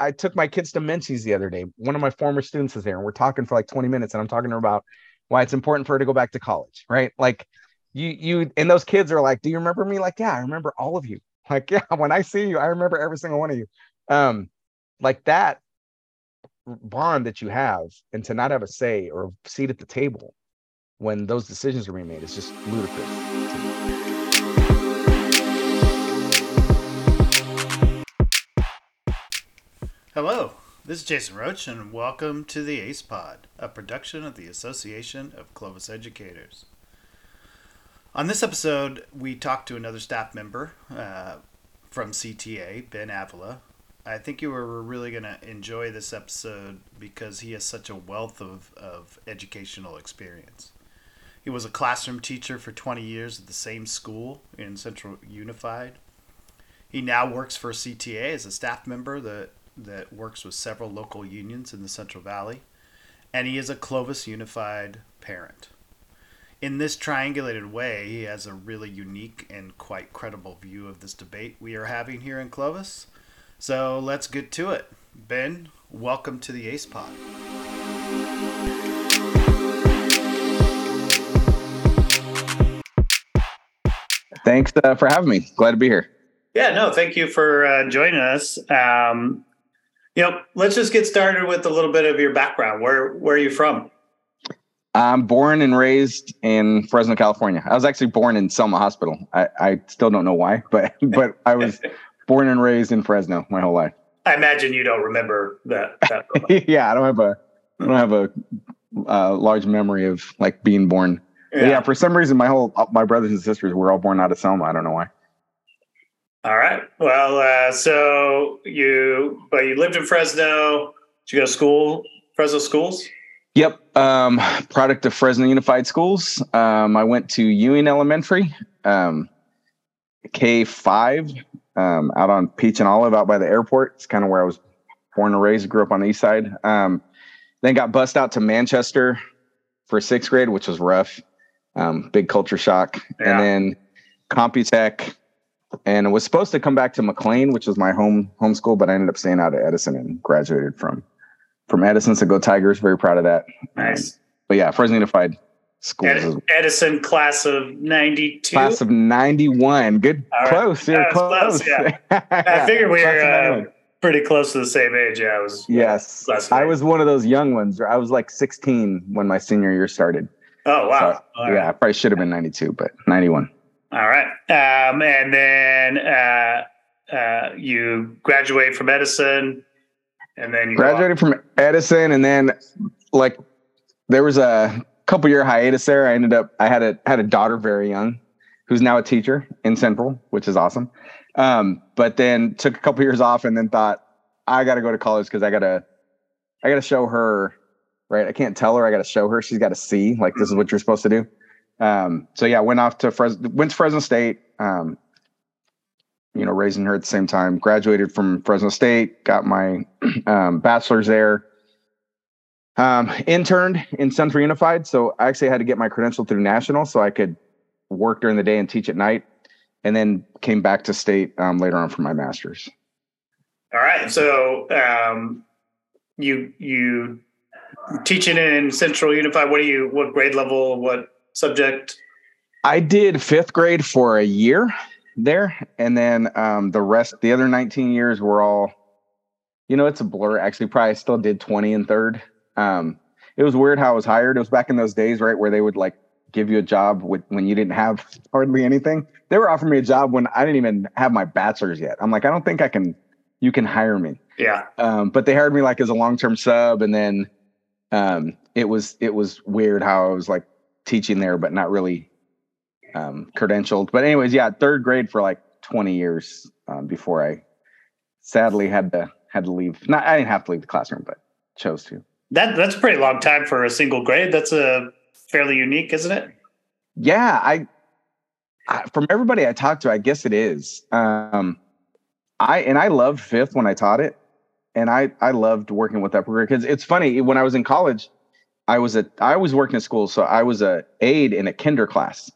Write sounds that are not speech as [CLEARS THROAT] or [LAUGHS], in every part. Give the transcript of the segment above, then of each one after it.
I took my kids to Menchie's the other day. One of my former students is there, and we're talking for like 20 minutes, and I'm talking to her about why it's important for her to go back to college, right? Like you, you, and those kids are like, "Do you remember me?" Like, yeah, I remember all of you. [LAUGHS] Like, yeah, when I see you, I remember every single one of you. Um, like that bond that you have, and to not have a say or a seat at the table when those decisions are being made is just ludicrous. Hello, this is Jason Roach, and welcome to the ACE Pod, a production of the Association of Clovis Educators. On this episode, we talked to another staff member uh, from CTA, Ben Avila. I think you were really going to enjoy this episode because he has such a wealth of, of educational experience. He was a classroom teacher for 20 years at the same school in Central Unified. He now works for CTA as a staff member that that works with several local unions in the Central Valley, and he is a Clovis Unified parent. In this triangulated way, he has a really unique and quite credible view of this debate we are having here in Clovis. So let's get to it. Ben, welcome to the ACE Pod. Thanks uh, for having me. Glad to be here. Yeah, no, thank you for uh, joining us. Um, you know, let's just get started with a little bit of your background. Where where are you from? I'm born and raised in Fresno, California. I was actually born in Selma Hospital. I, I still don't know why, but [LAUGHS] but I was [LAUGHS] born and raised in Fresno my whole life. I imagine you don't remember that. that [LAUGHS] yeah, I don't have a I don't have a uh, large memory of like being born. Yeah. yeah. for some reason, my whole my brothers and sisters were all born out of Selma. I don't know why. All right. Well, uh, so you, but you lived in Fresno. Did you go to school, Fresno schools? Yep. Um, product of Fresno Unified Schools. Um, I went to Ewing Elementary, um, K five, um, out on Peach and Olive, out by the airport. It's kind of where I was born and raised. Grew up on the east side. Um, then got bussed out to Manchester for sixth grade, which was rough. Um, big culture shock. Yeah. And then Computech and was supposed to come back to McLane, which was my home home school, but I ended up staying out at Edison and graduated from from Edison. So go Tigers! Very proud of that. Nice. Um, but yeah, Fresno Unified Schools. Ed- Edison class of ninety two. Class of ninety one. Good, right. close. You're close. close. Yeah. [LAUGHS] I figured we were uh, pretty close to the same age. Yeah, I was. Yes, I was one of those young ones. I was like sixteen when my senior year started. Oh wow! So, yeah, right. I probably should have been ninety two, but ninety one. All right. Um, and then uh, uh, you graduate from Edison, and then you graduated from Edison, and then like there was a couple year hiatus there. I ended up I had a had a daughter very young, who's now a teacher in Central, which is awesome. Um, but then took a couple years off, and then thought I got to go to college because I gotta I gotta show her right. I can't tell her. I got to show her. She's got to see like this is what you're supposed to do. Um, so yeah, went off to Fresno, went to Fresno State. Um, you know, raising her at the same time. Graduated from Fresno State, got my [CLEARS THROAT] um, bachelor's there. Um, interned in Central Unified, so I actually had to get my credential through National, so I could work during the day and teach at night, and then came back to State um, later on for my master's. All right, so um, you you teaching in Central Unified. What do you? What grade level? What subject? I did fifth grade for a year there, and then um, the rest, the other 19 years were all, you know, it's a blur. Actually, probably still did 20 and third. Um, it was weird how I was hired. It was back in those days, right, where they would like give you a job with when you didn't have [LAUGHS] hardly anything. They were offering me a job when I didn't even have my bachelor's yet. I'm like, I don't think I can. You can hire me. Yeah. Um, but they hired me like as a long term sub, and then um, it was it was weird how I was like teaching there, but not really um, credentialed. But anyways, yeah, third grade for like 20 years um, before I sadly had to had to leave. Not I didn't have to leave the classroom, but chose to. That that's a pretty long time for a single grade. That's a fairly unique, isn't it? Yeah, I, I from everybody I talked to, I guess it is. Um, I and I loved fifth when I taught it, and I I loved working with that program because it's funny when I was in college. I was a I was working in school, so I was a aide in a kinder class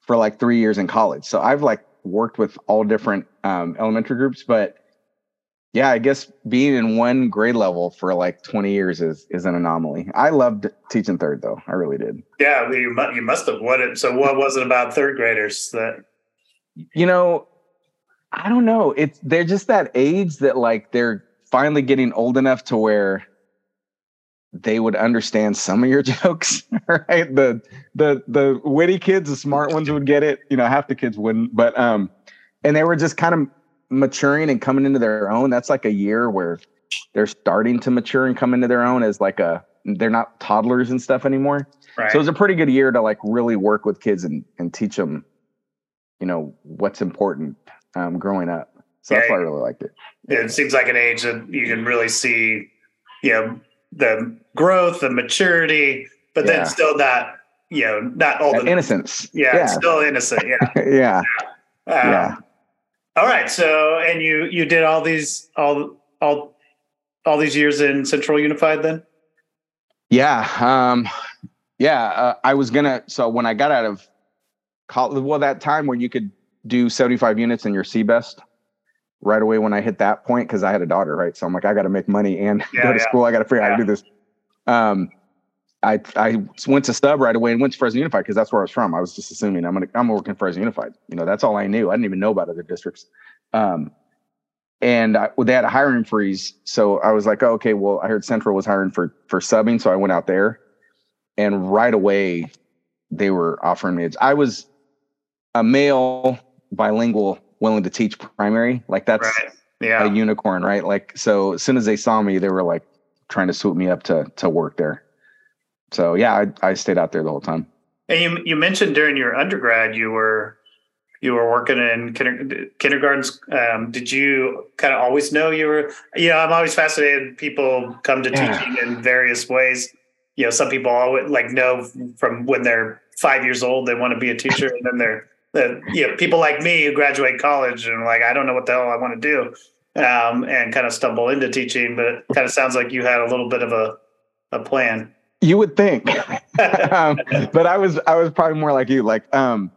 for like three years in college. So I've like worked with all different um, elementary groups, but yeah, I guess being in one grade level for like 20 years is is an anomaly. I loved teaching third though. I really did. Yeah, you must, you must have. What it, so what was it about third graders that you know, I don't know. It's they're just that age that like they're finally getting old enough to where they would understand some of your [LAUGHS] jokes, right? The the the witty kids, the smart ones would get it. You know, half the kids wouldn't, but um, and they were just kind of maturing and coming into their own. That's like a year where they're starting to mature and come into their own as like a they're not toddlers and stuff anymore. Right. So it was a pretty good year to like really work with kids and and teach them, you know, what's important um, growing up. So yeah, that's why I really liked it. It seems like an age that you can really see, you know, the growth, the maturity, but yeah. then still not, you know, not all the innocence. Yeah, yeah. still innocent. Yeah. [LAUGHS] yeah. Um, yeah. All right. So, and you you did all these all all all these years in Central Unified then? Yeah. Um, yeah. Uh, I was gonna. So when I got out of college, well, that time when you could do seventy five units in your CBEST right away when I hit that point because I had a daughter, right? So I'm like, I got to make money and yeah, [LAUGHS] go to yeah. school. I got to figure out how to do this. Um, I I went to Stub right away and went to Fresno Unified because that's where I was from. I was just assuming I'm gonna I'm working Fresno Unified. You know, that's all I knew. I didn't even know about other districts. Um, and I, well, they had a hiring freeze, so I was like, oh, okay, well, I heard Central was hiring for for subbing, so I went out there, and right away they were offering me. I was a male bilingual willing to teach primary. Like that's right. yeah. a unicorn, right? Like so as soon as they saw me, they were like trying to swoop me up to to work there. So yeah, I, I stayed out there the whole time. And you you mentioned during your undergrad you were you were working in kinder, kindergartens. Um, did you kind of always know you were? You know, I'm always fascinated. People come to yeah. teaching in various ways. You know, some people always like know from when they're five years old they want to be a teacher, and then they're the you know people like me who graduate college and like I don't know what the hell I want to do, um, and kind of stumble into teaching. But it kind of sounds like you had a little bit of a a plan. You would think, [LAUGHS] um, but I was I was probably more like you. Like, um,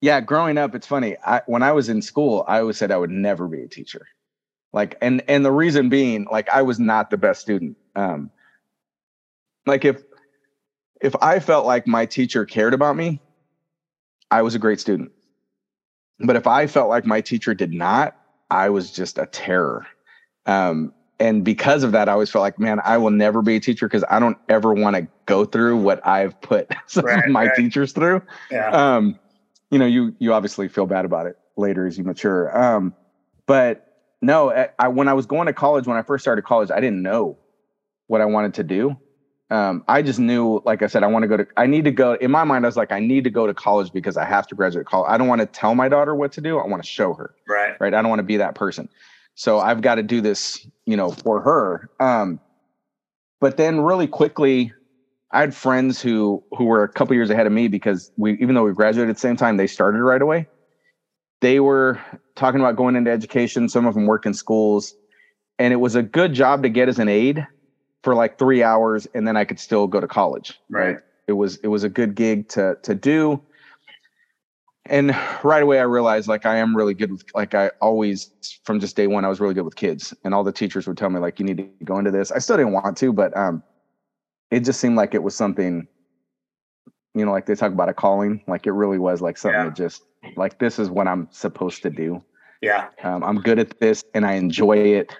yeah, growing up, it's funny. I, when I was in school, I always said I would never be a teacher. Like, and and the reason being, like, I was not the best student. Um, like if if I felt like my teacher cared about me, I was a great student. But if I felt like my teacher did not, I was just a terror. Um, and because of that, I always felt like, man, I will never be a teacher because I don't ever want to go through what I've put [LAUGHS] some right, of my right. teachers through. Yeah. Um, you know, you you obviously feel bad about it later as you mature. Um, but no, I, I, when I was going to college, when I first started college, I didn't know what I wanted to do um, I just knew, like I said, I want to go to, I need to go. In my mind, I was like, I need to go to college because I have to graduate college. I don't want to tell my daughter what to do. I want to show her. Right. Right. I don't want to be that person. So I've got to do this, you know, for her. Um, but then really quickly, I had friends who who were a couple years ahead of me because we, even though we graduated at the same time, they started right away. They were talking about going into education. Some of them worked in schools, and it was a good job to get as an aide for like three hours and then I could still go to college. Right. It was it was a good gig to to do. And right away I realized like I am really good with like I always from just day one I was really good with kids. And all the teachers would tell me like you need to go into this. I still didn't want to, but um it just seemed like it was something you know, like they talk about a calling, like it really was like something yeah. that just like this is what I'm supposed to do. Yeah. Um, I'm good at this and I enjoy it.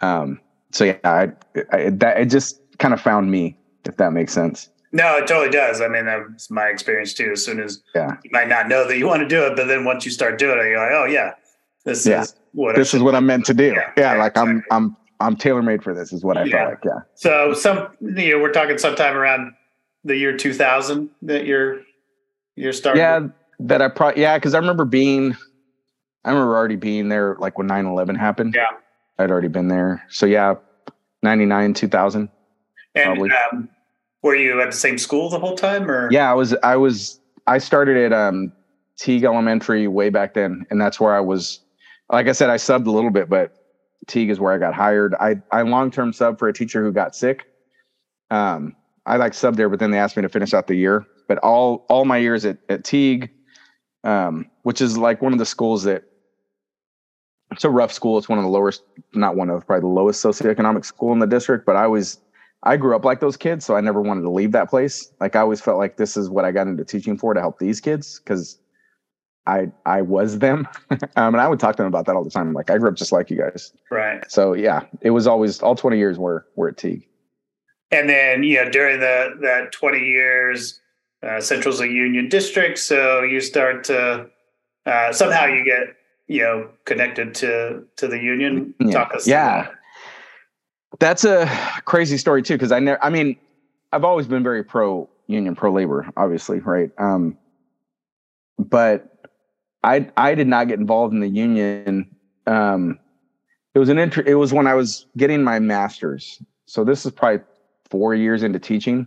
Um, so yeah, I, I, that it just kind of found me, if that makes sense. No, it totally does. I mean, that's my experience too. As soon as yeah. you might not know that you want to do it, but then once you start doing it, you're like, oh yeah, this yeah. is what this is what I'm meant to do. Yeah, yeah, like exactly. I'm I'm I'm tailor made for this. Is what I felt like. Yeah. So some you know we're talking sometime around the year 2000 that you're you're starting. Yeah, that I probably yeah because I remember being I remember already being there like when 9/11 happened. Yeah. I'd already been there. So yeah, 99, 2000. And probably. Um, were you at the same school the whole time or? Yeah, I was, I was, I started at um, Teague Elementary way back then. And that's where I was, like I said, I subbed a little bit, but Teague is where I got hired. I, I long-term sub for a teacher who got sick. Um, I like subbed there, but then they asked me to finish out the year. But all, all my years at, at Teague, um, which is like one of the schools that it's a rough school. It's one of the lowest, not one of, probably the lowest socioeconomic school in the district. But I was, I grew up like those kids, so I never wanted to leave that place. Like I always felt like this is what I got into teaching for to help these kids because I I was them, [LAUGHS] um, and I would talk to them about that all the time. Like I grew up just like you guys, right? So yeah, it was always all twenty years were were at Teague. And then you know during the that twenty years, uh, Central's a union district, so you start to uh, somehow you get you know connected to to the union. Yeah. Talk us yeah. That. That's a crazy story too, because I never. I mean, I've always been very pro union, pro labor, obviously, right? Um, but I I did not get involved in the union. Um, it was an int- It was when I was getting my master's. So this is probably four years into teaching.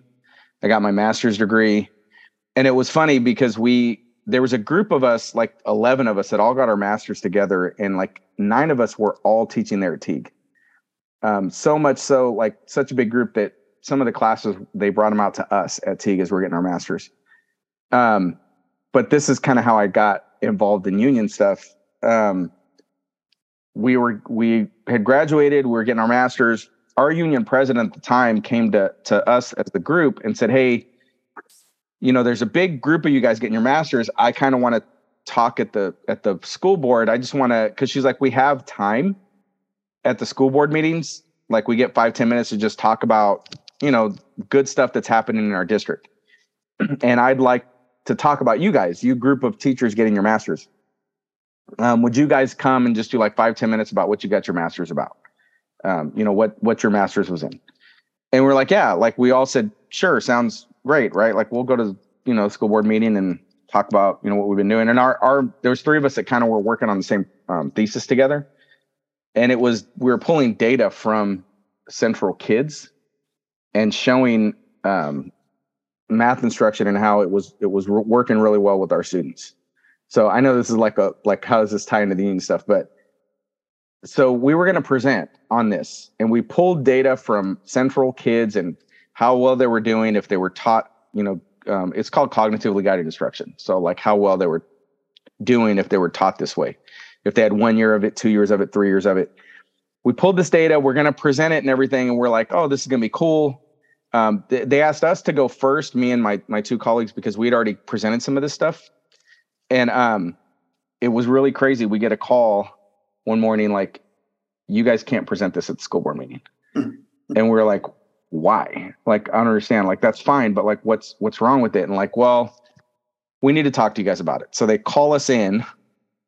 I got my master's degree, and it was funny because we there was a group of us, like eleven of us, that all got our masters together, and like nine of us were all teaching there at Teague. Um, so much so, like such a big group that some of the classes they brought them out to us at Teague as we're getting our masters. Um, but this is kind of how I got involved in union stuff. Um, we were we had graduated, we were getting our masters. Our union president at the time came to to us as the group and said, "Hey, you know, there's a big group of you guys getting your masters. I kind of want to talk at the at the school board. I just want to because she's like, we have time at the school board meetings. Like we get five ten minutes to just talk about you know good stuff that's happening in our district, [CLEARS THROAT] and I'd like to talk about you guys, you group of teachers getting your masters. Um, would you guys come and just do like five ten minutes about what you got your masters about? Um, you know what what your masters was in, and we're like, yeah, like we all said, sure, sounds great, right? Like we'll go to you know school board meeting and talk about you know what we've been doing. And our our there was three of us that kind of were working on the same um, thesis together, and it was we were pulling data from Central Kids and showing um, math instruction and how it was it was working really well with our students. So I know this is like a like how does this tie into the union stuff, but so we were going to present on this and we pulled data from central kids and how well they were doing if they were taught you know um, it's called cognitively guided instruction. So like how well they were doing if they were taught this way. If they had one year of it two years of it three years of it. We pulled this data we're going to present it and everything and we're like oh this is going to be cool. Um, th- they asked us to go first, me and my my two colleagues, because we'd already presented some of this stuff, and um, it was really crazy. We get a call one morning like, "You guys can't present this at the school board meeting," [CLEARS THROAT] and we're like, "Why?" Like, I don't understand. Like, that's fine, but like, what's what's wrong with it? And like, well, we need to talk to you guys about it. So they call us in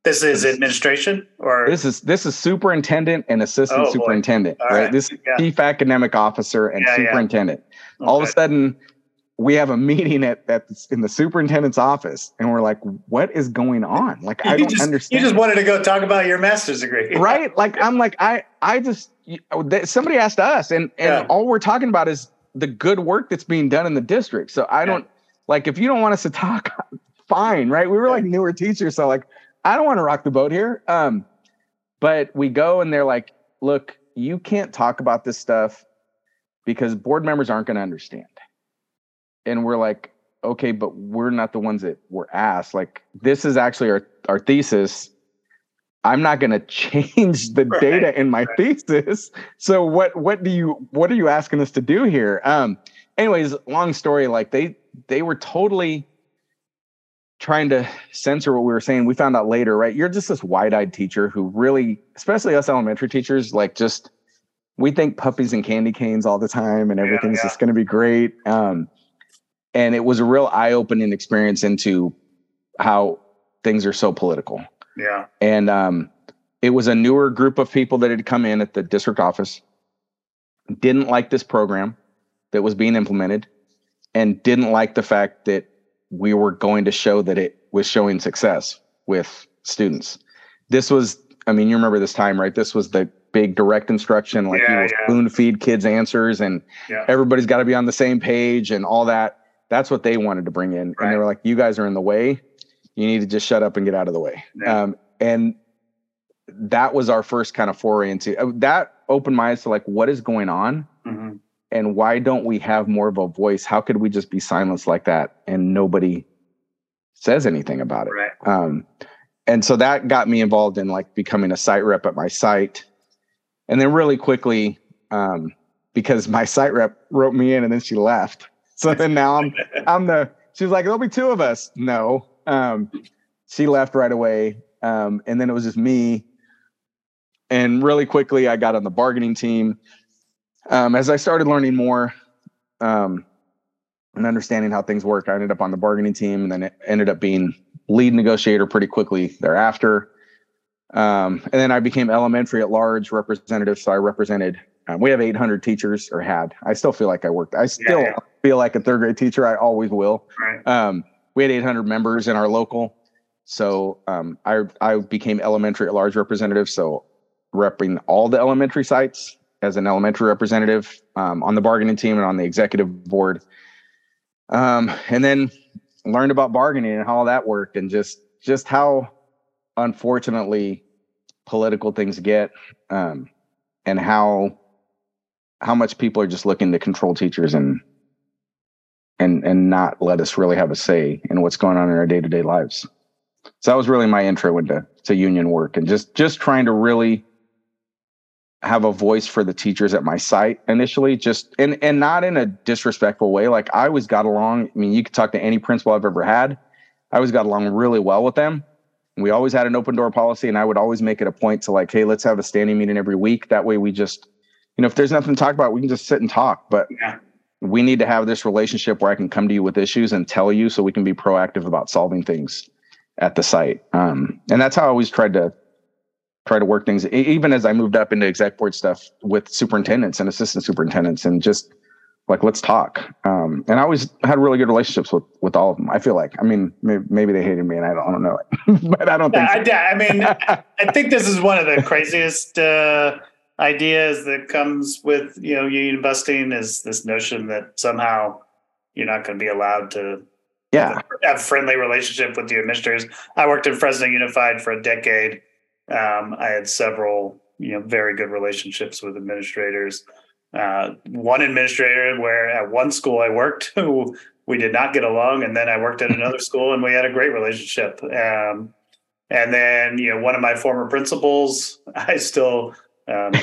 this is administration or this is this is superintendent and assistant oh, superintendent, right? right? This yeah. chief academic officer and yeah, superintendent. Yeah. All of a sudden, we have a meeting at, at in the superintendent's office, and we're like, "What is going on?" Like, you I don't just, understand. You just wanted to go talk about your master's degree, [LAUGHS] right? Like, I'm like, I I just somebody asked us, and and all we're talking about is the good work that's being done in the district. So I don't like if you don't want us to talk, [LAUGHS] fine, right? We were like newer teachers, so like I don't want to rock the boat here. Um, but we go and they're like, look, you can't talk about this stuff because board members aren't going to understand. And we're like, okay, but we're not the ones that were asked. Like, this is actually our, our thesis. I'm not going [LAUGHS] to change the right. data in my right. thesis. So what what do you what are you asking us to do here? Um anyways, long story like they they were totally trying to censor what we were saying, we found out later, right? You're just this wide eyed teacher who really, especially us elementary teachers, like just we think puppies and candy canes all the time and everything's yeah, yeah. just going to be great. Um, and it was a real eye opening experience into how things are so political. Yeah. And um, it was a newer group of people that had come in at the district office, didn't like this program that was being implemented, and didn't like the fact that we were going to show that it was showing success with students. This was, I mean, you remember this time, right? This was the big direct instruction, like yeah, you yeah. spoon feed kids answers, and yeah. everybody's got to be on the same page and all that. That's what they wanted to bring in, right. and they were like, "You guys are in the way. You need to just shut up and get out of the way." Um, and that was our first kind of foray into uh, that. Opened my eyes to like what is going on. Mm-hmm and why don't we have more of a voice how could we just be silenced like that and nobody says anything about it right. um, and so that got me involved in like becoming a site rep at my site. And then really quickly, um, because [LAUGHS] my site rep wrote me in and then she left. [LAUGHS] So then now I'm I'm the she's like, there'll be two of us. No. Um, she left right away. Um, and then it was just me. And really quickly I got on the bargaining team. Um, as I started learning more um, and understanding how things work, I ended up on the bargaining team and then it ended up being lead negotiator pretty quickly thereafter. Um, and then I became elementary at large representative. So I represented, um, we have 800 teachers or had. I still feel like I worked. I still yeah, yeah. feel like a third grade teacher. I always will. Right. Um, we had 800 members in our local. So um, I, I became elementary at large representative. So repping all the elementary sites as an elementary representative um, on the bargaining team and on the executive board. Um, and then learned about bargaining and how all that worked and just just how unfortunately political things get um, and how how much people are just looking to control teachers and and and not let us really have a say in what's going on in our day-to-day lives. So that was really my intro into to union work and just just trying to really have a voice for the teachers at my site initially just and and not in a disrespectful way. Like i always got along i mean you could talk to any principal i've ever had. I always got along really well with them. We always had an open door policy and i would always make it a point to like hey let's have a standing meeting every week. That way we just you know if there's nothing to talk about we can just sit and talk but yeah. we need to have this relationship where i can come to you with issues and tell you so we can be proactive about solving things at the site um, and that's how i always tried to try to work things even as I moved up into exec board stuff with superintendents and assistant superintendents and just like let's talk. Um, and I always had really good relationships with with all of them. I feel like I mean maybe, maybe they hated me and I don't, I don't know [LAUGHS] but I don't think. So. I, I, mean [LAUGHS] I think this is one of the craziest uh, ideas that comes with you know union busting is this notion that somehow you're not going to be allowed to yeah have a friendly relationship with the administrators. I worked in Fresno Unified for a decade um, I had several, you know, very good relationships with administrators. Uh, one administrator where at one school I worked, [LAUGHS] who we did not get along, and then I worked at another school and we had a great relationship. Um, and then, you know, one of my former principals, [LAUGHS] I still, um,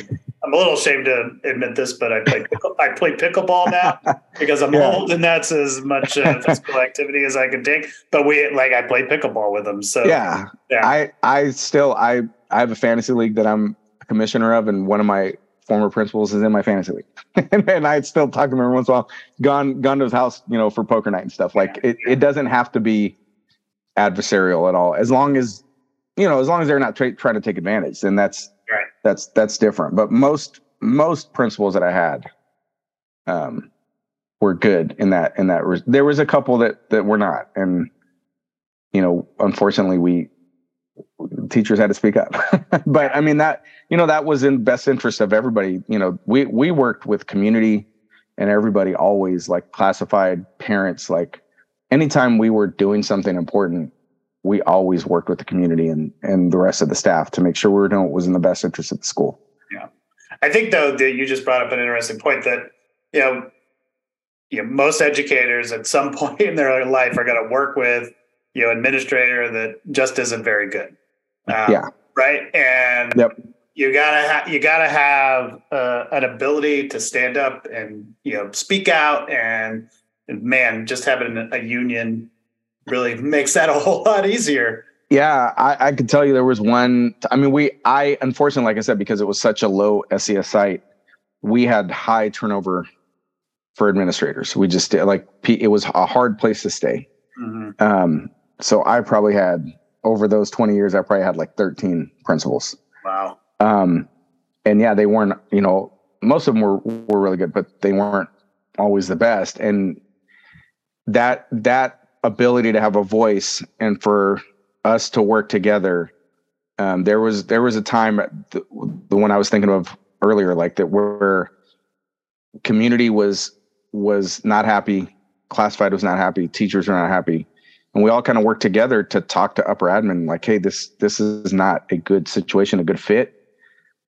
I'm a little ashamed to admit this, but I play I play pickleball now [LAUGHS] because I'm yeah. old and that's as much uh, [LAUGHS] physical activity as I can take. But we like I play pickleball with them, so yeah, yeah. I I still I I have a fantasy league that I'm a commissioner of, and one of my former principals is in my fantasy league, [LAUGHS] and, and I still talk to him every once in a while. Gone, gone to his house, you know, for poker night and stuff. Like it, it doesn't have to be adversarial at all, as long as you know, as long as they're not tra- trying to take advantage. Then that's. That's that's different. But most most principals that I had, um, were good in that in that. There was a couple that that were not, and you know, unfortunately, we teachers had to speak up. [LAUGHS] but I mean that you know that was in best interest of everybody. You know, we we worked with community and everybody always like classified parents like anytime we were doing something important we always worked with the community and and the rest of the staff to make sure we were doing what was in the best interest of the school yeah i think though that you just brought up an interesting point that you know you know most educators at some [LAUGHS] point in their life are going to work with you know administrator that just isn't very good um, yeah. Right. And yep. you gotta ha- you gotta have uh, an ability to stand up and you know speak out and, and man, just having a union really makes that a whole lot easier. Yeah, I, I could tell you there was one. I mean, we, I unfortunately, like I said, because it was such a low SES site, we had high turnover for administrators. We just did like it was a hard place to stay. Mm-hmm. Um, so I probably had over those 20 years, I probably had like 13 principals. Wow. Um, and yeah, they weren't, you know, most of them were, were really good, but they weren't always the best. And that, that ability to have a voice and for us to work together. Um, there was, there was a time, the, the one I was thinking of earlier, like that where community was, was not happy. Classified was not happy. Teachers were not happy and we all kind of work together to talk to upper admin like hey this this is not a good situation a good fit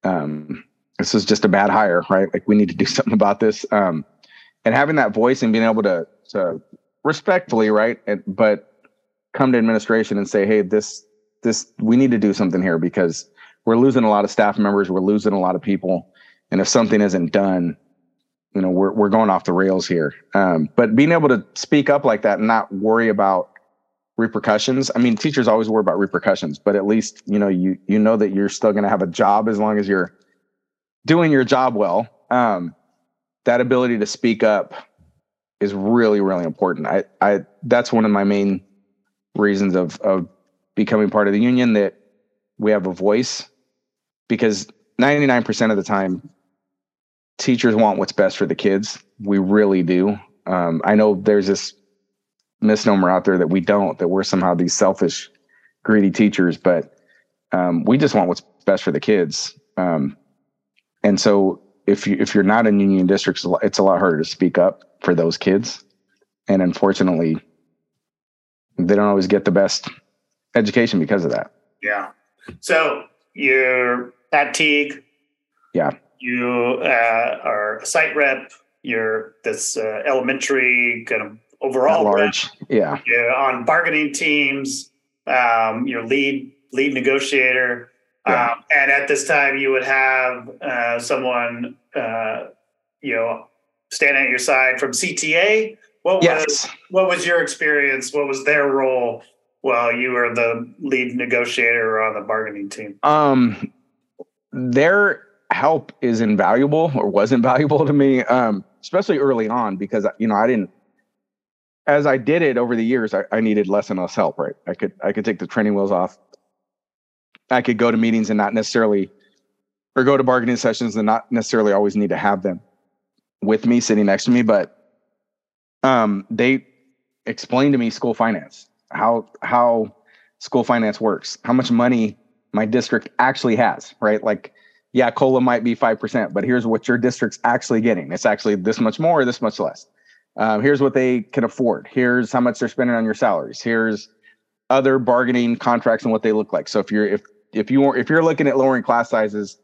um, this is just a bad hire right like we need to do [LAUGHS] something about this um, and having that voice and being able to to respectfully right and, but come to administration and say hey this this we need to do something here because we're losing a lot of staff members, we're losing a lot of people, and if something isn't done, you know, we're we're going off the rails here. Um, but being able to speak up like that and not worry about repercussions. I mean, teachers always worry about repercussions, but at least you know you you know that you're still going to have a job as long as you're doing your job well. Um, that ability to speak up is really really important. I I that's one of my main reasons of of becoming part of the union that we have a voice because 99% of the time teachers want what's best for the kids. We really do. Um, I know there's this misnomer out there that we don't, that we're somehow these selfish, greedy teachers, but um, we just want what's best for the kids. Um, and so if you if you're not in union districts, it's a lot harder to speak up for those kids. And unfortunately, they don't always get the best education because of that. Yeah. So you're at Teague. Yeah. You uh, are a site rep. You're this uh, elementary kind of overall At large. Rep. Yeah. You're on bargaining teams. Um, you're lead lead negotiator. Yeah. Um, and at this time, you would have uh, someone, uh, you know, standing at your side from CTA. What yes. was what was your experience? What was their role while you were the lead negotiator on the bargaining team? Um, their help is invaluable or was invaluable to me, um, especially early on because you know I didn't. As I did it over the years, I, I needed less and less help. Right, I could I could take the training wheels off. I could go to meetings and not necessarily, or go to bargaining sessions and not necessarily always need to have them with me sitting next to me. But um, they explained to me school finance, how how school finance works, how much money my district actually has, right? Like, yeah, COLA might be 5%, but here's what your district's actually getting. It's actually this much more, this much less. Um, here's what they can afford. Here's how much they're spending on your salaries. Here's other bargaining contracts and what they look like. So if you're if if you if you're looking at lowering class sizes,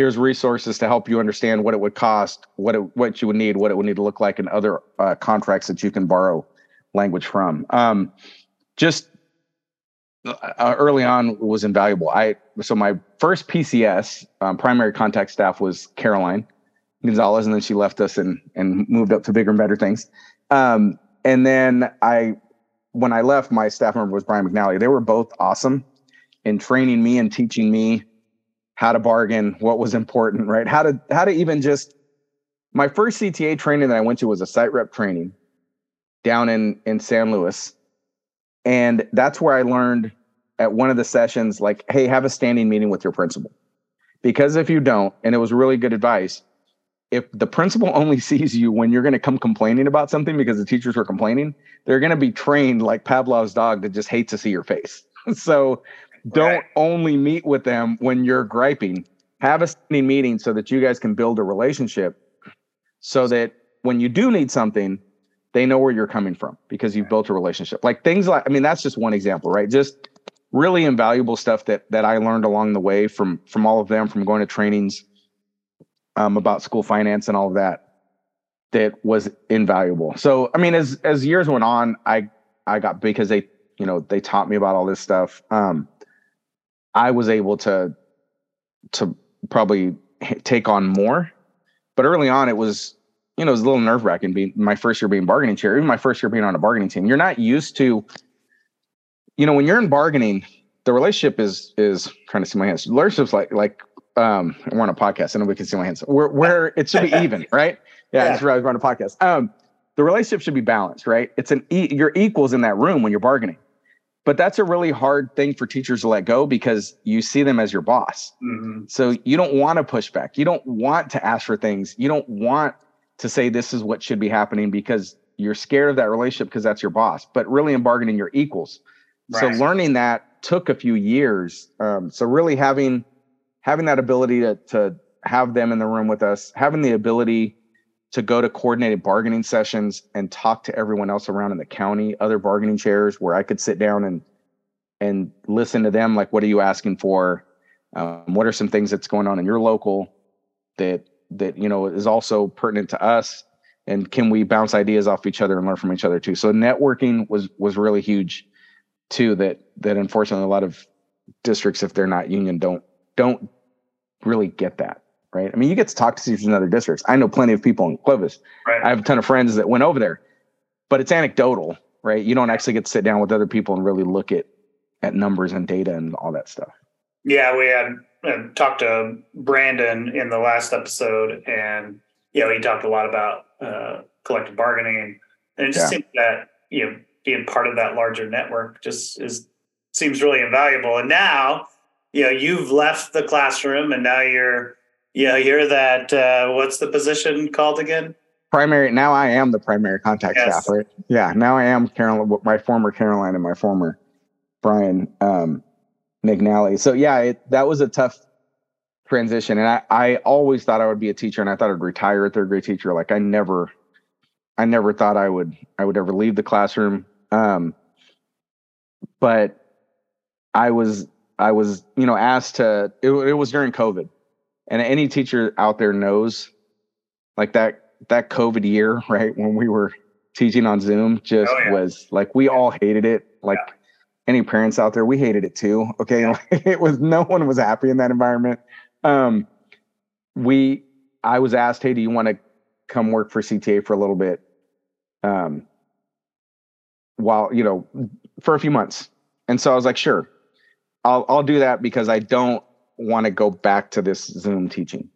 here's resources to help you understand what it would cost, what it what you would need, what it would need to look like, and other uh, contracts that you can borrow language from. Um, just uh, early on was invaluable. I so my first PCS um, primary contact staff was Caroline Gonzalez, and then she left us and and moved up to bigger and better things. Um, and then I, when I left, my staff member was Brian McNally. They were both awesome in training me and teaching me how to bargain, what was important, right? How to how to even just my first CTA training that I went to was a site rep training down in in San Luis and that's where I learned at one of the sessions, like, hey, have a standing meeting with your principal. Because if you don't, and it was really good advice, if the principal [LAUGHS] only sees you when you're going to come complaining about something because the teachers were complaining, they're going to be trained like Pavlov's dog that just hates to see your face. [LAUGHS] so don't right. only meet with them when you're griping. Have a standing meeting so that you guys can build a relationship so that when you do need something, they know where you're coming from because you've built a relationship. Like things like, I mean, that's just one example, right? Just really invaluable stuff that that I learned along the way from from all of them, from going to trainings um, about school finance and all of that. That was invaluable. So, I mean, as as years went on, I I got because they you know they taught me about all this stuff. Um, I was able to to probably take on more, but early on, it was you know, it was a little nerve wracking being my first year being bargaining chair, even my first year being on a bargaining team. You're not used to, you know, when you're in bargaining, the relationship is is trying to see my hands. The relationship's like like um we're on a podcast, and we can see my hands. Where where it should be even, [LAUGHS] right? Yeah, yeah. I just realized we're on a podcast. Um, the relationship should be balanced, right? It's an e- you're equals in that room when you're bargaining. But that's a really hard thing for teachers to let go because you see them as your boss. Mm-hmm. So you don't want to push back. You don't want to ask for things. You don't want to say this is what should be happening because you're scared of that relationship because that's your boss. But really, in bargaining, you're equals. Right. So learning that took a few years. Um, so really having having that ability to to have them in the room with us, having the ability to go to coordinated bargaining sessions and talk to everyone else around in the county, other bargaining chairs, where I could sit down and and listen to them. Like, what are you asking for? Um, what are some things that's going on in your local that that you know is also pertinent to us and can we bounce ideas off each other and learn from each other too so networking was was really huge too that that unfortunately a lot of districts if they're not union don't don't really get that right i mean you get to talk to teachers in other districts i know plenty of people in clovis Right. i have a ton of friends that went over there but it's anecdotal right you don't actually get to sit down with other people and really look at at numbers and data and all that stuff Yeah, we had uh, talked to Brandon in the last episode, and you know he talked a lot about uh, collective bargaining, and it just Yeah. seems that you know being part of that larger network just is seems really invaluable. And now you know you've left the classroom, and now you're you know you're that uh, what's the position called again? primary now i am the primary contact Yes. staff right yeah now i am carolyn my former caroline and my former brian um mcnally so yeah it, that was a tough transition and i i always thought i would be a teacher and i thought i'd retire a third grade teacher like i never i never thought i would i would ever leave the classroom um but i was i was you know asked to it, it was during covid and any teacher out there knows like that that COVID year, right when we were teaching on Zoom, just Oh, yeah. was like we all hated it. Like any parents out there, we hated it too. Okay, [LAUGHS] it was no one was happy in that environment. Um, we, I was asked, hey, do you want to come work for CTA for a little bit? Um, while you know, for a few months, and so I was like, sure, I'll I'll do that because I don't want to go back to this Zoom teaching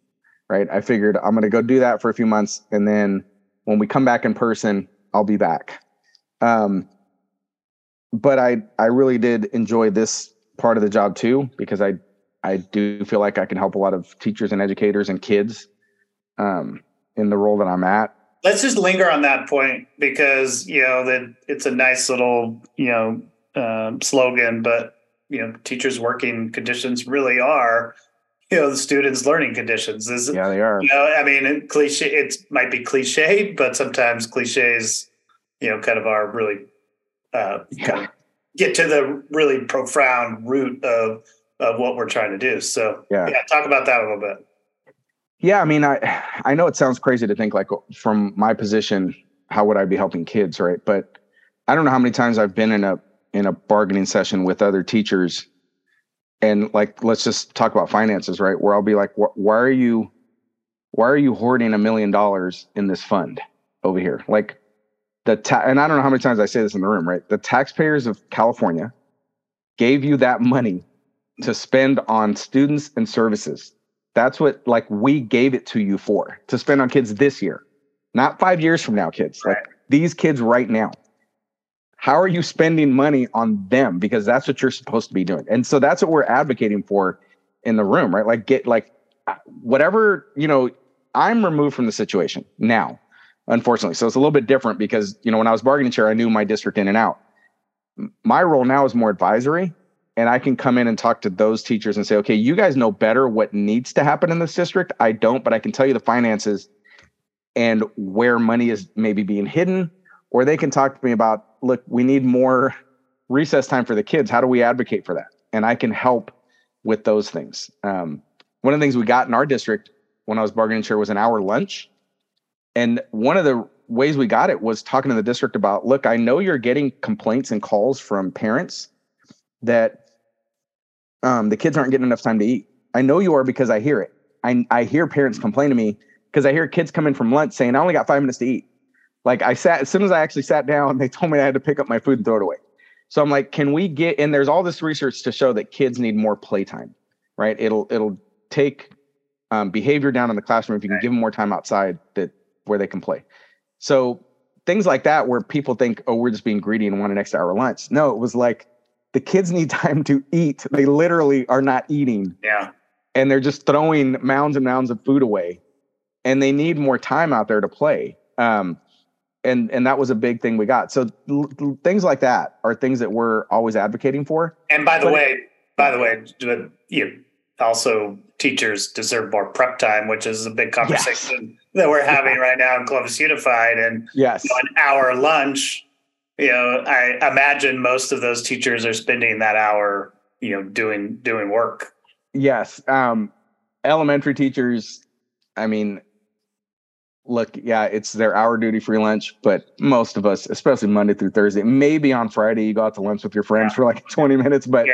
right? I figured I'm going to go do that for a few months, and then when we come back in person, I'll be back. Um, but I I really did enjoy this part of the job too because I I do feel like I can help a lot of teachers and educators and kids um, in the role that I'm at. Let's just linger on that point because you know that it's a nice little you know um, slogan, but you know teachers' working conditions really are you know the students' learning conditions. Is Yeah, they are. you know I mean cliche it might be cliched, but sometimes cliches you know kind of are really uh, kind of get to the really profound root of of what we're trying to do. So Yeah. yeah, talk about that a little bit. Yeah, I mean, I I know it sounds crazy to think like from my position, how would I be helping kids, right? But I don't know how many times I've been in a in a bargaining session with other teachers, and like let's just talk about finances, right? Where I'll be like, why are you, why are you hoarding a million dollars in this fund over here? Like the ta- and I don't know how many times I say this in the room, right? The taxpayers of California gave you that money to spend on students and services that's what like we gave it to you for to spend on kids this year, not five years from now, kids. Like these kids right now. How are you spending money on them? Because that's what you're supposed to be doing. And so that's what we're advocating for in the room, right? Like get like uh, whatever, you know, I'm removed from the situation now, unfortunately. So it's a little bit different because, you know, when I was bargaining chair, I knew my district in and out. My role now is more advisory and I can come in and talk to those teachers and say, okay, you guys know better what needs to happen in this district. I don't, but I can tell you the finances and where money is maybe being hidden. Or they can talk to me about, look, we need more recess time for the kids. How do we advocate for that? And I can help with those things. Um, one of the things we got in our district when I was bargaining chair was an hour lunch. And one of the ways we got it was talking to the district about, look, I know you're getting complaints and calls from parents that um, the kids aren't getting enough time to eat. I know you are because I hear it. I, I hear parents complain to me because I hear kids come in from lunch saying, I only got five minutes to eat. Like I sat, as soon as I actually sat down, they told me I had to pick up my food and throw it away. So I'm like, can we get, and there's all this research to show that kids need more playtime, right? It'll, it'll take um, behavior down in the classroom if you can give them more time outside that where they can play. So things like that, where people think, oh, we're just being greedy and want an extra hour lunch. No, it was like the kids need [LAUGHS] time to eat. They literally are not eating Yeah. and they're just throwing mounds and mounds of food away and they need more time out there to play um, and and that was a big thing we got. So l- l- things like that are things that we're always advocating for. And by the But- way, by the way, you also teachers deserve more prep time, which is a big conversation that we're having right now in Clovis Unified. And yes. you know, an hour lunch, you know, I imagine most of those teachers are spending that hour, you know, doing doing work. yes. Um, elementary teachers i mean look yeah it's their hour duty free lunch but most of us especially monday through thursday maybe on friday you go out to lunch with your friends Yeah. for like [LAUGHS] 20 minutes but Yeah.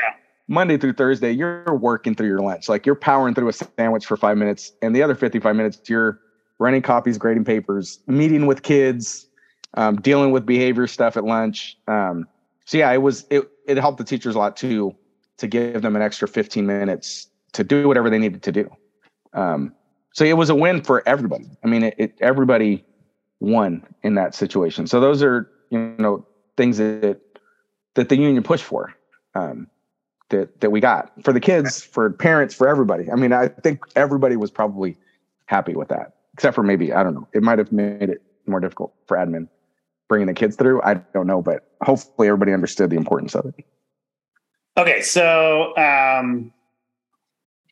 Monday through Thursday, you're working through your lunch. Like you're powering through a sandwich for five minutes, and the other 55 minutes, you're running copies, grading papers, meeting with kids, um, dealing with behavior stuff at lunch. Um, so yeah, it was it it helped the teachers a lot too to give them an extra 15 minutes to do whatever they needed to do. Um, so it was a win for everybody. I mean, it, it, everybody won in that situation. So those are you know things that that the union pushed for. Um, that that we got for the kids, for parents, for everybody. I mean, I think everybody was probably happy with that, except for maybe I don't know. It might have made it more difficult for admin bringing the kids through. I don't know, but hopefully everybody understood the importance of it. Okay, so um,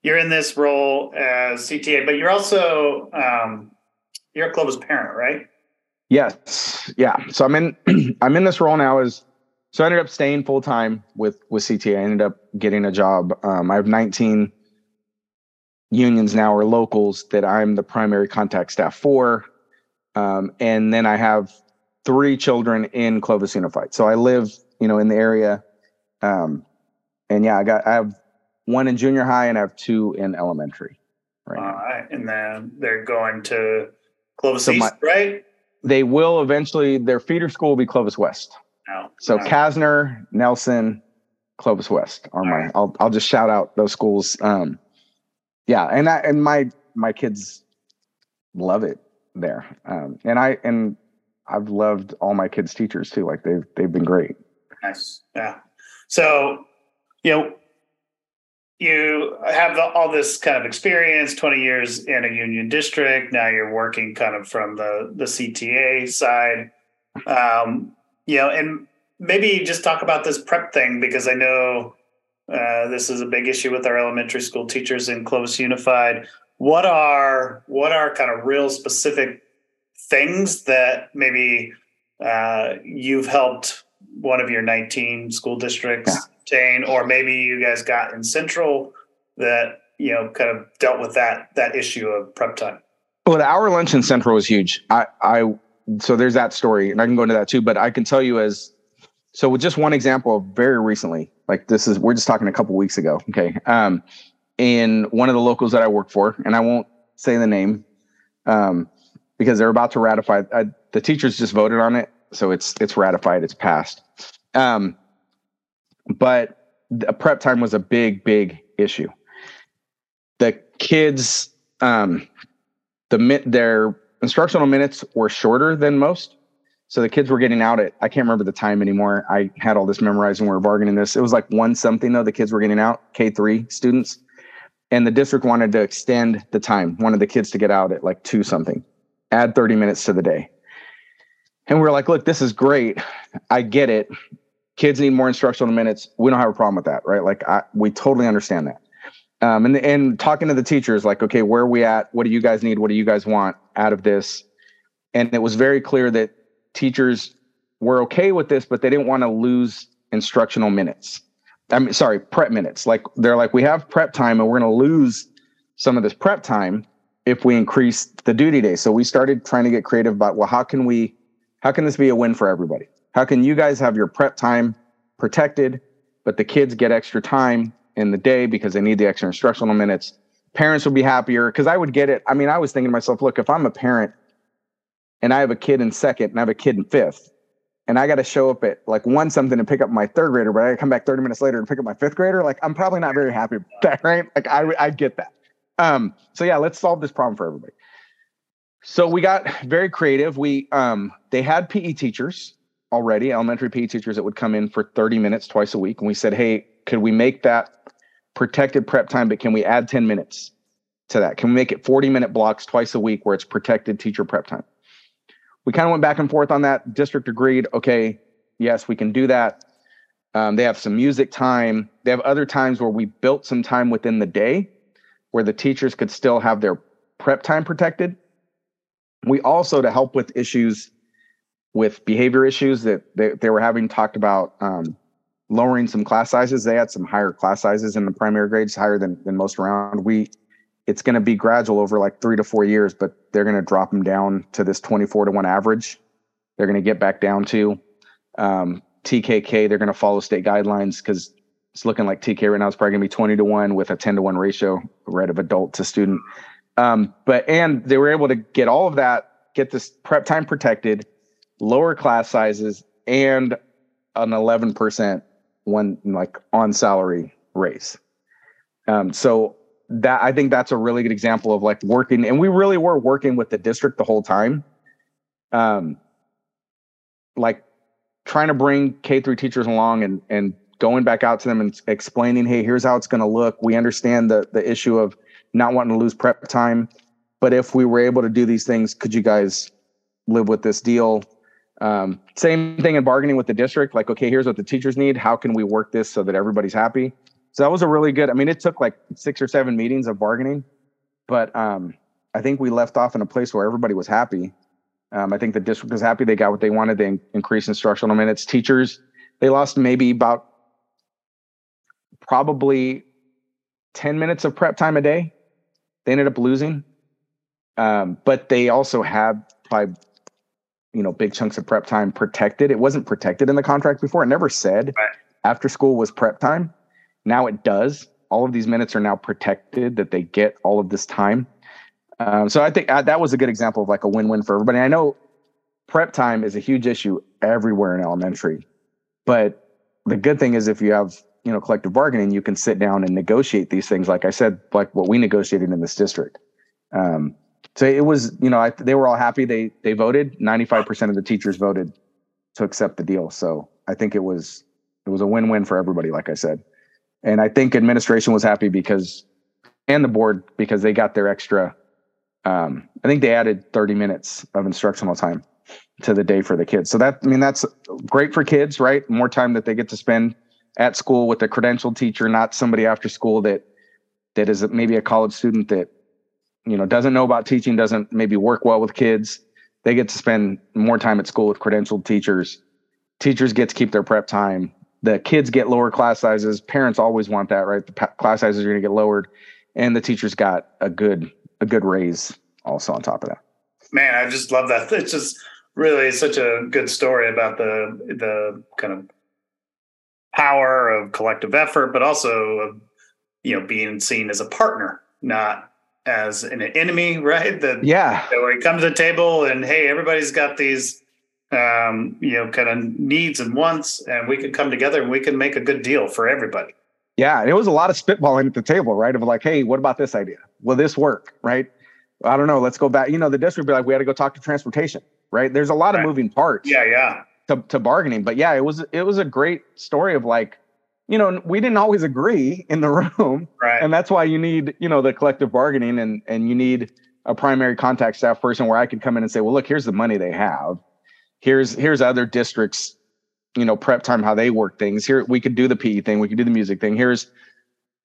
you're in this role as CTA, but you're also um, you're a Clovis parent, right? Yes, yeah. So I'm in [CLEARS THROAT] I'm in this role now as so I ended up staying full time with with CTA. I ended up getting a job. Um, I have 19 unions now or locals that I'm the primary contact staff for, um, and then I have three children in Clovis Unified. So I live, you know, in the area, um, and yeah, I got I have one in junior high and I have two in elementary. Right. All right, and then they're going to Clovis so East, my, right? They will eventually. Their feeder school will be Clovis West. Oh, so no. Kastner, Nelson, Clovis West are my. Right. I'll I'll just shout out those schools. Um, yeah, and I and my my kids love it there. Um, and I and I've loved all my kids' teachers too. Like they've they've been great. Nice. Yeah. So, you know, you have the, all this kind of experience 20 years in a union district now you're working kind of from the the cta side um, you know, and maybe just talk about this prep thing because I know uh, this is a big issue with our elementary school teachers in Clovis Unified. What are what are kind of real specific things that maybe uh, you've helped one of your 19 school districts yeah. Obtain, or maybe you guys got in Central that you know kind of dealt with that that issue of prep time? Well, the hour lunch in Central was huge. I I so there's that story, and I can go into that too. But I can tell you as so with just one example, very recently, like this is we're just talking a couple weeks ago. Okay, um, in one of the locals that I work for, and I won't say the name, um, because they're about to ratify. I, the teachers just voted on it, so it's it's ratified, it's passed. Um, but prep time was a big, big issue. The kids, um, the their instructional minutes were shorter than most. So the kids were getting out at I can't remember the time anymore. I had all this memorized and we were bargaining this. It was like one something though. The kids were getting out K three students, and the district wanted to extend the time. Wanted the kids to get out at like two something, add thirty minutes to the day. And we're like, look, this is great. I get it. Kids need more instructional minutes. We don't have a problem with that, right? Like I, we totally understand that. Um, and and talking to the teachers like okay where are we at? What do you guys need? What do you guys want out of this? And it was very clear that teachers were okay with this but they didn't want to lose instructional minutes. I mean sorry prep minutes. Like they're like we have prep time and we're going to lose some of this prep time if we increase the duty day. So we started trying to get creative about well how can we how can this be a win for everybody how can you guys have your prep time protected but the kids get extra time in the day because they need the extra instructional minutes. Parents would be happier because I would get it. I mean, I was thinking to myself, look, if I'm a parent and I have a kid in second and I have a kid in fifth, and I got to show up at like one something to pick up my third grader, but I come back 30 minutes later to pick up my fifth grader, like I'm probably not very happy with that, [LAUGHS] right? Like I, I get that. Um, so yeah, let's solve this problem for everybody. So we got very creative. We um, they had PE teachers already, elementary PE teachers that would come in for 30 minutes twice a week, and we said, hey, could we make that protected prep time, but can we add 10 minutes to that? Can we make it 40 minute blocks twice a week where it's protected teacher prep time? We kind of went back and forth on that. District agreed, okay, yes, we can do that. Um, they have some music time. They have other times where we built some time within the day where the teachers could still have their prep time protected. We also, to help with issues with behavior issues that they, they were having talked about um, lowering some class sizes. They had some higher class sizes in the primary grades, higher than, than most around. We, it's going to be gradual over like three to four years, but they're going to drop them down to this 24 to one average. They're going to get back down to um, TKK. They're going to follow state guidelines because it's looking like TK right now is probably going to be 20 to 1 with a 10 to 1 ratio, right, of adult to student. Um, but, and they were able to get all of that, get this prep time protected, lower class sizes, and an 11% one like on salary raise. Um, so that I think that's a really good example of like working, and we really were working with the district the whole time. Um, like trying to bring K three teachers along and and going back out to them and explaining, hey, here's how it's going to look. We understand the the issue of not wanting to lose prep time, but if we were able to do these things, could you guys live with this deal? Um, same thing in bargaining with the district. Like, okay, here's what the teachers need. How can we work this so that everybody's happy? So that was a really good. I mean, it took like six or seven meetings of bargaining, but um, I think we left off in a place where everybody was happy. Um, I think the district was happy. They got what they wanted. They in- increased instructional minutes. Teachers, they lost maybe about probably 10 minutes of prep time a day. They ended up losing. Um, but they also had probably, you know, big chunks of prep time protected. It wasn't protected in the contract before. It never said Right. after school was prep time. Now it does. All of these minutes are now protected that they get all of this time. Um, so I think uh, that was a good example of like a win-win for everybody. I know prep time is a huge issue everywhere in elementary, but the good thing is if you have you know collective bargaining, you can sit down and negotiate these things. Like I said, like what we negotiated in this district. Um, so it was you know I, they were all happy. They they voted. Ninety five percent of the teachers voted to accept the deal. So I think it was it was a win-win for everybody. Like I said, and I think administration was happy because and the board because they got their extra um, I think they added 30 minutes of instructional time to the day for the kids. So that, I mean, that's great for kids, right? More time that they get to spend at school with a credentialed teacher, not somebody after school that, that is maybe a college student that, you know, doesn't know about teaching, doesn't maybe work well with kids. They get to spend more time at school with credentialed teachers. Teachers get to keep their prep time. The kids get lower class sizes. Parents always want that, right? The pa- class sizes are going to get lowered, and the teachers got a good a good raise also on top of that. Man, I just love that. [LAUGHS] It's just really such a good story about the the kind of power of collective effort, but also of you know being seen as a partner, not as an enemy, [LAUGHS] right? That Yeah, that where you come to the table and hey, everybody's got these um, you know kind of needs and wants, and we can come together and we can make a good deal for everybody. yeah, and it was a lot of spitballing at the table, right? Of like, hey, what about this idea? Will this work? Right? I don't know. Let's go back. You know, the district would be like, we had to go talk to transportation, right? There's a lot of moving parts. Yeah, yeah, to, to bargaining. But yeah, it was it was a great story of like, you know, we didn't always agree in the [LAUGHS] room, right. and that's why you need you know the collective bargaining and and you need a primary contact staff person where I could come in and say, well, look, here's the money they have, here's here's other districts, you know, prep time how they work things. Here we could do the PE thing, we could do the music thing. Here's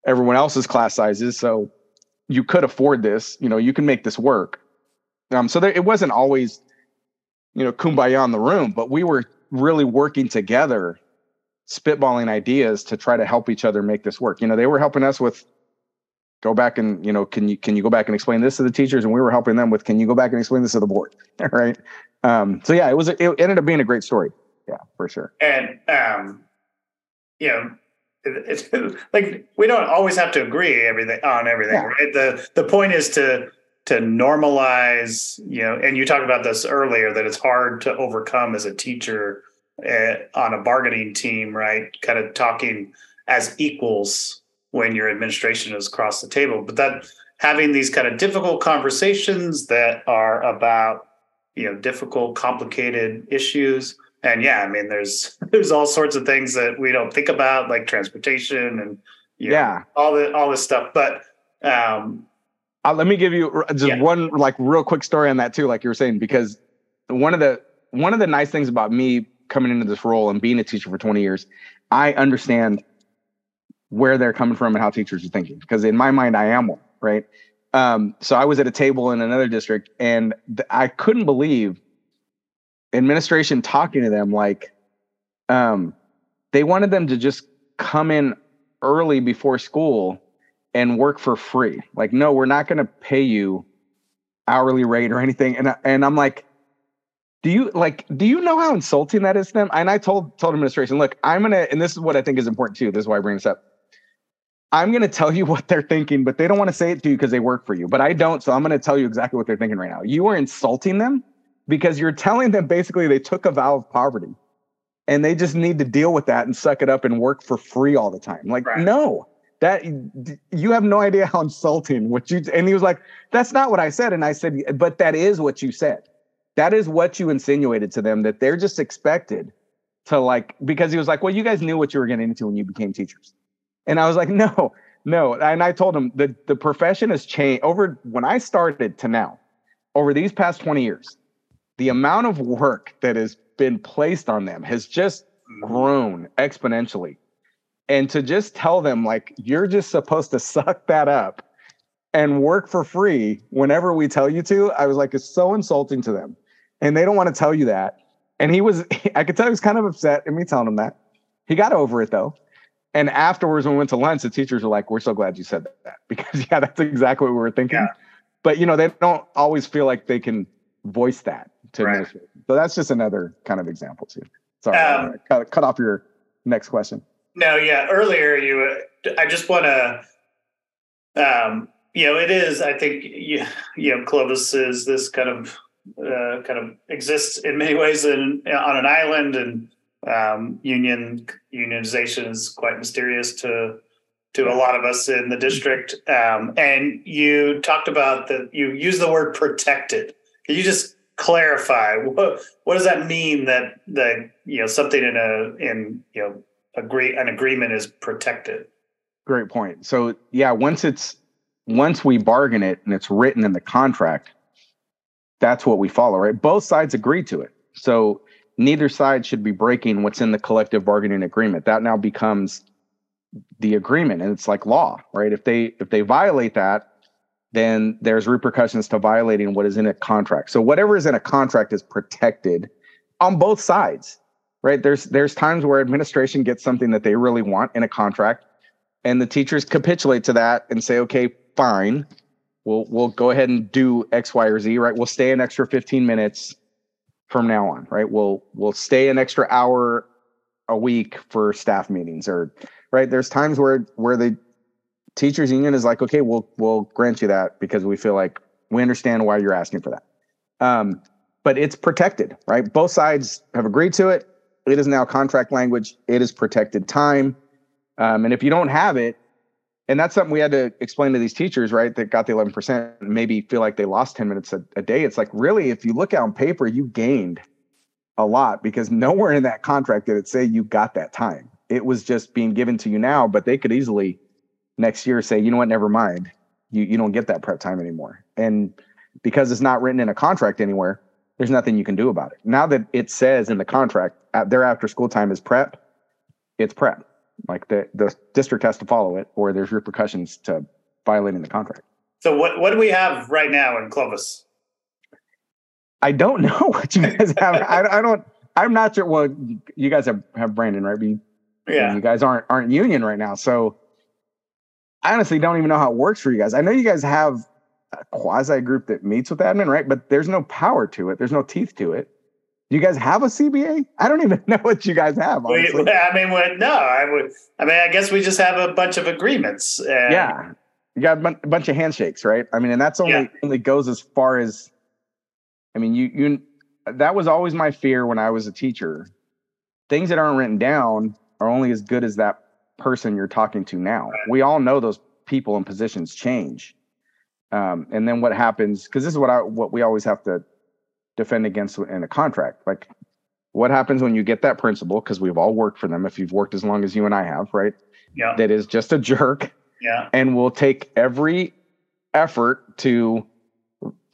everyone else's class sizes, so you could afford this. You know, you can make this work. Um, so there, it wasn't always you know, kumbaya in the room, but we were really working together, spitballing ideas to try to help each other make this work. You know, they were helping us with go back and, you know, can you can you go back and explain this to the teachers? And we were helping them with can you go back and explain this to the board? [LAUGHS] right. Um, so yeah, it was it ended up being a great story. Yeah, for sure. and um you know it's [LAUGHS] like we don't always have to agree everything on everything Yeah. right the the point is to to normalize you know and you talked about this earlier that it's hard to overcome as a teacher on a bargaining team right kind of talking as equals when your administration is across the table but that having these kind of difficult conversations that are about you know difficult complicated issues and yeah i mean there's [LAUGHS] there's all sorts of things that we don't think about like transportation and you know, Yeah. all the all this stuff but um Uh, let me give you just Yeah. one like real quick story on that too, like you were saying, because one of the one of the nice things about me coming into this role and being a teacher for 20 years, I understand where they're coming from and how teachers are thinking. Because in my mind, I am one, right? Um, so I was at a table in another district and th- I couldn't believe administration talking to them like um, they wanted them to just come in early before school and work for free. Like, no, we're not going to pay you hourly rate or anything. And and I'm like, do you like do you know how insulting that is to them? And i told told administration look i'm gonna and this is what i think is important too this is why i bring this up. I'm gonna tell you [LAUGHS] what they're thinking but they don't want to say it to you because they work for you but i don't so i'm gonna tell you exactly what they're thinking right now. You are insulting them because you're telling them basically they took a vow of poverty and they just need to deal with that and suck it up and work for free all the time. Like Right. no that you have no idea how insulting what you and he was like that's not what i said and i said but that is what you said that is what you insinuated to them that they're just expected to like because he was like well you guys knew what you were getting into when you became teachers. And i was like [LAUGHS] no no. And i told him that the profession has changed over when i started to now over these past 20 years the amount of work that has been placed on them has just grown exponentially. And to just tell them like you're just supposed to suck that up and work for free whenever we tell you to i was like it's so insulting to them and they don't want to tell you that and he was [LAUGHS] i could tell he was kind of upset at me telling him that he got over it though and afterwards when we went to lunch the teachers were like we're so glad you said that [LAUGHS] because yeah that's exactly what we were thinking Yeah. but you know they don't always feel like they can voice that to Right. administration so that's just another kind of example too sorry Um, cut, cut off your next question No, yeah. Earlier, you. I just want to. Um, you know, it is. I think you. You know, Clovis is this kind of uh, kind of exists in many ways in on an island, and um, union unionization is quite mysterious to to a lot of us in the district. Um, and you talked about that. You use the word protected. Can you just clarify what what does that mean that that you know something in a in you know agree an agreement is protected. Great point. So yeah, once it's once we bargain it and it's written in the contract, that's what we follow, right? Both sides agree to it. So neither side should be breaking what's in the collective bargaining agreement. That now becomes the agreement and it's like law, right? If they if they violate that, then there's repercussions to violating what is in a contract. So whatever is in a contract is protected on both sides right there's there's times where administration gets something that they really want in a contract and the teachers capitulate to that and say okay fine we'll we'll go ahead and do x y or z right? We'll stay an extra 15 minutes from now on right? We'll we'll stay an extra hour a week for staff meetings or right? There's times where where the teachers union is like okay we'll we'll grant you that because we feel like we understand why you're asking for that. Um but it's protected right? Both sides have agreed to it. It is now contract language. It is protected time. Um, and if you don't have it, and that's something we had to explain to these teachers, right, that got the 11%, maybe feel like they lost 10 minutes a, a day. It's like, really, if you look out on paper, you gained a lot because nowhere in that contract did it say you got that time. It was just being given to you now, but they could easily next year say, you know what, never mind. You, you don't get that prep time anymore. And because it's not written in a contract anywhere, there's nothing you can do about it. Now that it says in the contract at their after school time is prep, it's prep. Like the the district has to follow it, or there's repercussions to violating the contract. So what what do we have right now in Clovis? I don't [LAUGHS] know what you guys have. I, I don't. I'm not sure. Well, you guys have, have Brandon, right? You, Yeah. you guys aren't aren't union right now, so I honestly don't even know how it works for you guys. I know you guys have a quasi group that meets with admin, right? But there's no power to it. There's no teeth to it. Do you guys have a CBA? I don't even [LAUGHS] know what you guys have. We, I mean, no, I would. I mean, I guess we just have a bunch of agreements. Yeah, you got a bunch of handshakes, right? I mean, and that's only Yeah. only goes as far as. I mean, you you that was always my fear when I was a teacher. Things that aren't written down are only as good as that person you're talking to now. We all know those people and positions change. Um, and then what happens? Because this is what I what we always have to defend against in a contract. Like, what happens when you get that principal? Because we've all worked for them. If you've worked as long as you and I have, right? Yeah. That is just a jerk Yeah. and will take every effort to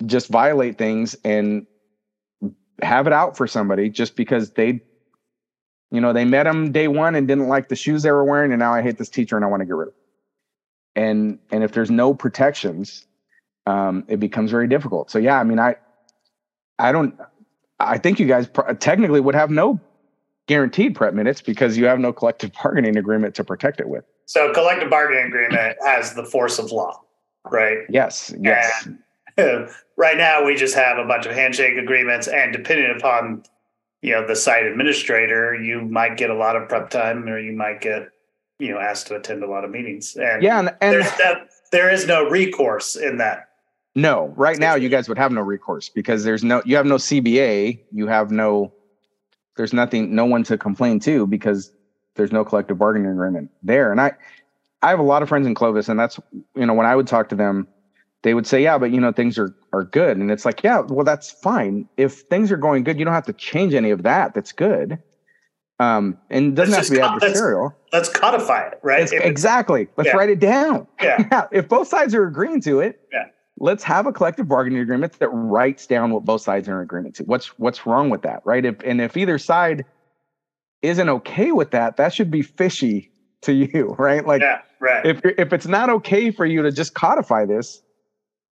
just violate things and have it out for somebody just because they you know they met him day one and didn't like the shoes they were wearing and now i hate this teacher and i want to get rid of him and and if there's no protections um it becomes very difficult so yeah i mean i i don't i think you guys pr- technically would have no guaranteed prep minutes because you have no collective [LAUGHS] bargaining agreement to protect it with So collective bargaining agreement has the force of law, right? yes yes [LAUGHS] right now we just have a bunch of handshake agreements, and depending upon you know the site administrator, you might get a lot of prep time, or you might get you know asked to attend a lot of meetings. And Yeah, and, and there's that, there is no recourse in that. No, right now you guys would have no recourse because there's no you have no CBA, you have no there's nothing no one to complain to because there's no collective bargaining agreement there. And I I have a lot of friends in Clovis and that's you know when I would talk to them they would say, "Yeah, but you know things are are good." And it's like, "Yeah, well that's fine. If things are going good, you don't have to change any of that. That's good." Um and it doesn't have to be co- let's- adversarial. Let's codify it, right? It's- exactly. Let's yeah. write it down. Yeah. [LAUGHS] yeah. If both sides are agreeing to it, Yeah. Let's have a collective bargaining agreement that writes down what both sides are in agreement to. What's what's wrong with that, right? If and if either side isn't okay with that, that should be fishy to [LAUGHS] you, right? Like yeah, right. if if it's not okay for you to just codify this,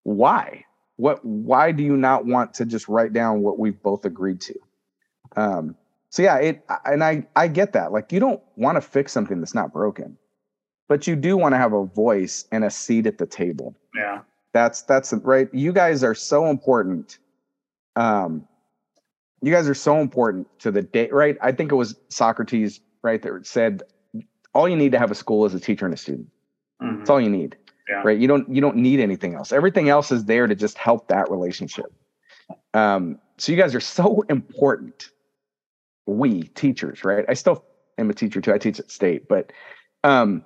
why? What why do you not want to just write down what we've both agreed to? Um so yeah, it and I I get that. Like you don't want to fix something that's not broken. But you do want to have a voice and a seat at the table. yeah, That's that's right. You guys are so important. Um you guys are so important to the day, right? I think it was Socrates, right, that said all you need to have a school is a teacher and a student. Mhm. That's all you need. Yeah. Right. You don't you don't need anything else. Everything else is there to just help that relationship. Um, so you guys are so important. We teachers, right? I still am a teacher too. I teach at state, but um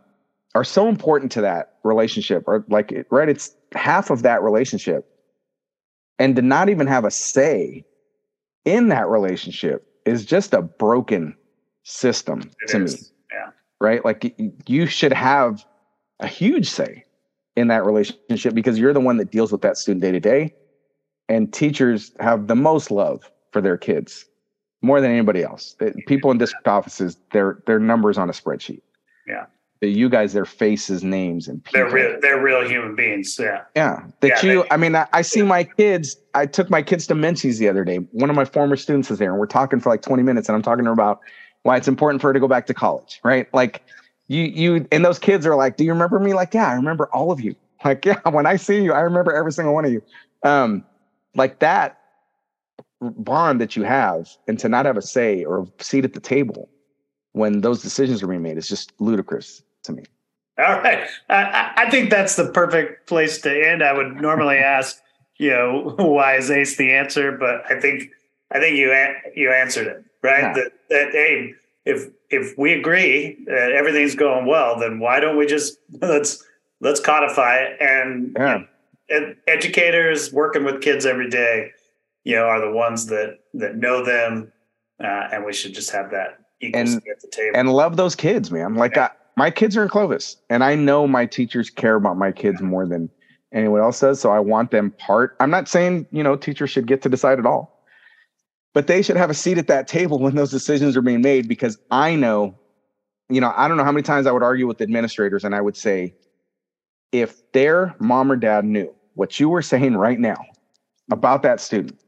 are so important to that relationship or like right it's half of that relationship and to not even have a say in that relationship is just a broken system It to me. Yeah. right? Like you should have a huge say in that relationship because you're the one that deals with that student day to day. And teachers have the most love for their kids more than anybody else. People in district offices, their their numbers on a spreadsheet. Yeah. You guys, their faces, names, and people. They're real. They're real human beings. Yeah. Yeah. That Yeah, you, they- I mean, I, I see my kids. I took my kids to Menchie's the other day. One of my former students is there, and we're talking for like 20 minutes, and I'm talking to her about why it's important for her to go back to college, right? Like, you, you, and those kids are like, Do you remember me? Like, yeah, I remember all of you. [LAUGHS] Like, yeah, when I see you, I remember every single one of you. Um, like that bond that you have, and to not have a say or a seat at the table when those decisions are being made is just ludicrous to me. All right. I, I- think that's the perfect place to end. I would normally [LAUGHS] ask, you know, [LAUGHS] why is ACE the answer? But I think I think you you answered it right. Yeah. That, that hey, if if we agree that everything's going well, then why don't we just [LAUGHS] let's let's codify it and Yeah. ed- educators working with kids every day, you know, are the ones that that know them, uh, and we should just have that equal And- at the table. and love those kids, man. Like I, my kids are in Clovis, and I know my teachers care about my kids more than anyone else does. So I want them part. I'm not saying you know teachers should get to decide at all, but they should have a seat at that table when those decisions are being made. Because I know, you know, I don't know how many times I would argue with administrators, and I would say, if their mom or dad knew what you were saying right now about that student,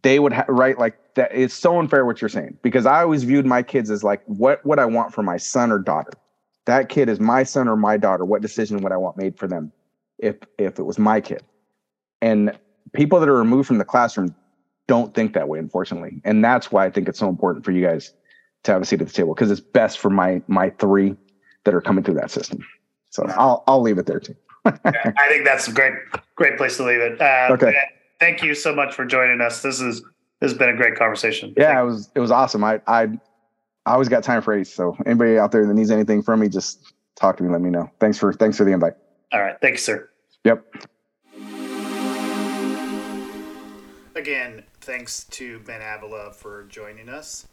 they would ha- right like that. It's so unfair what you're saying because I always viewed my kids as like, what would I want for my son or daughter? That kid is my son or my daughter. What decision would I want made for them if if it was my kid? And people that are removed from the classroom don't think that way, unfortunately. And that's why I think it's so important for you guys to have a seat at the table because it's best for my my three that are coming through that system. So I'll I'll leave it there too. Yeah, I think that's a great, great place to leave it. Uh, Okay. Thank you so much for joining us. This is this has been a great conversation. Yeah, it was it was awesome. I I I always got time for Ace. So anybody out there that needs anything from me, just talk to me. Let me know. Thanks for thanks for the invite. All right. Thanks, sir. Yep. Again, thanks to Ben Avila for joining us.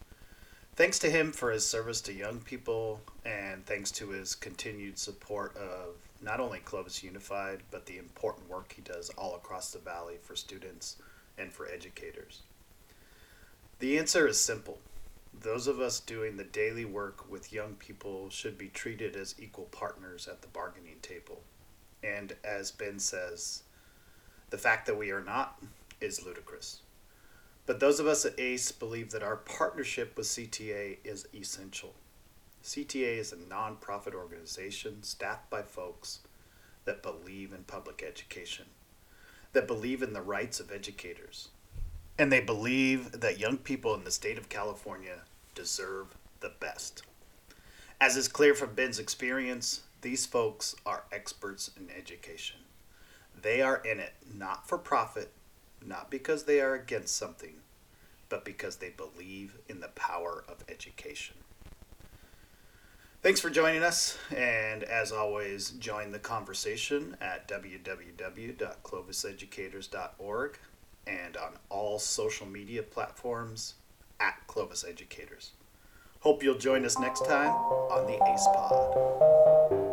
Thanks to him for his service to young people, and thanks to his continued support of not only Clovis Unified, but the important work he does all across the valley for students and for educators. The answer is simple. Those of us doing the daily work with young people should be treated as equal partners at the bargaining table. And as Ben says, the fact that we are not is ludicrous. But those of us at ACE believe that our partnership with CTA is essential. CTA is a nonprofit organization staffed by folks that believe in public education. that believe in the rights of educators. And they believe that young people in the state of California deserve the best. As is clear from Ben's experience, these folks are experts in education. They are in it not for profit, not because they are against something, but because they believe in the power of education. Thanks for joining us, and as always, join the conversation at www.cloviseducators.org and on all social media platforms at Clovis Educators. Hope you'll join us next time on the ACE Pod.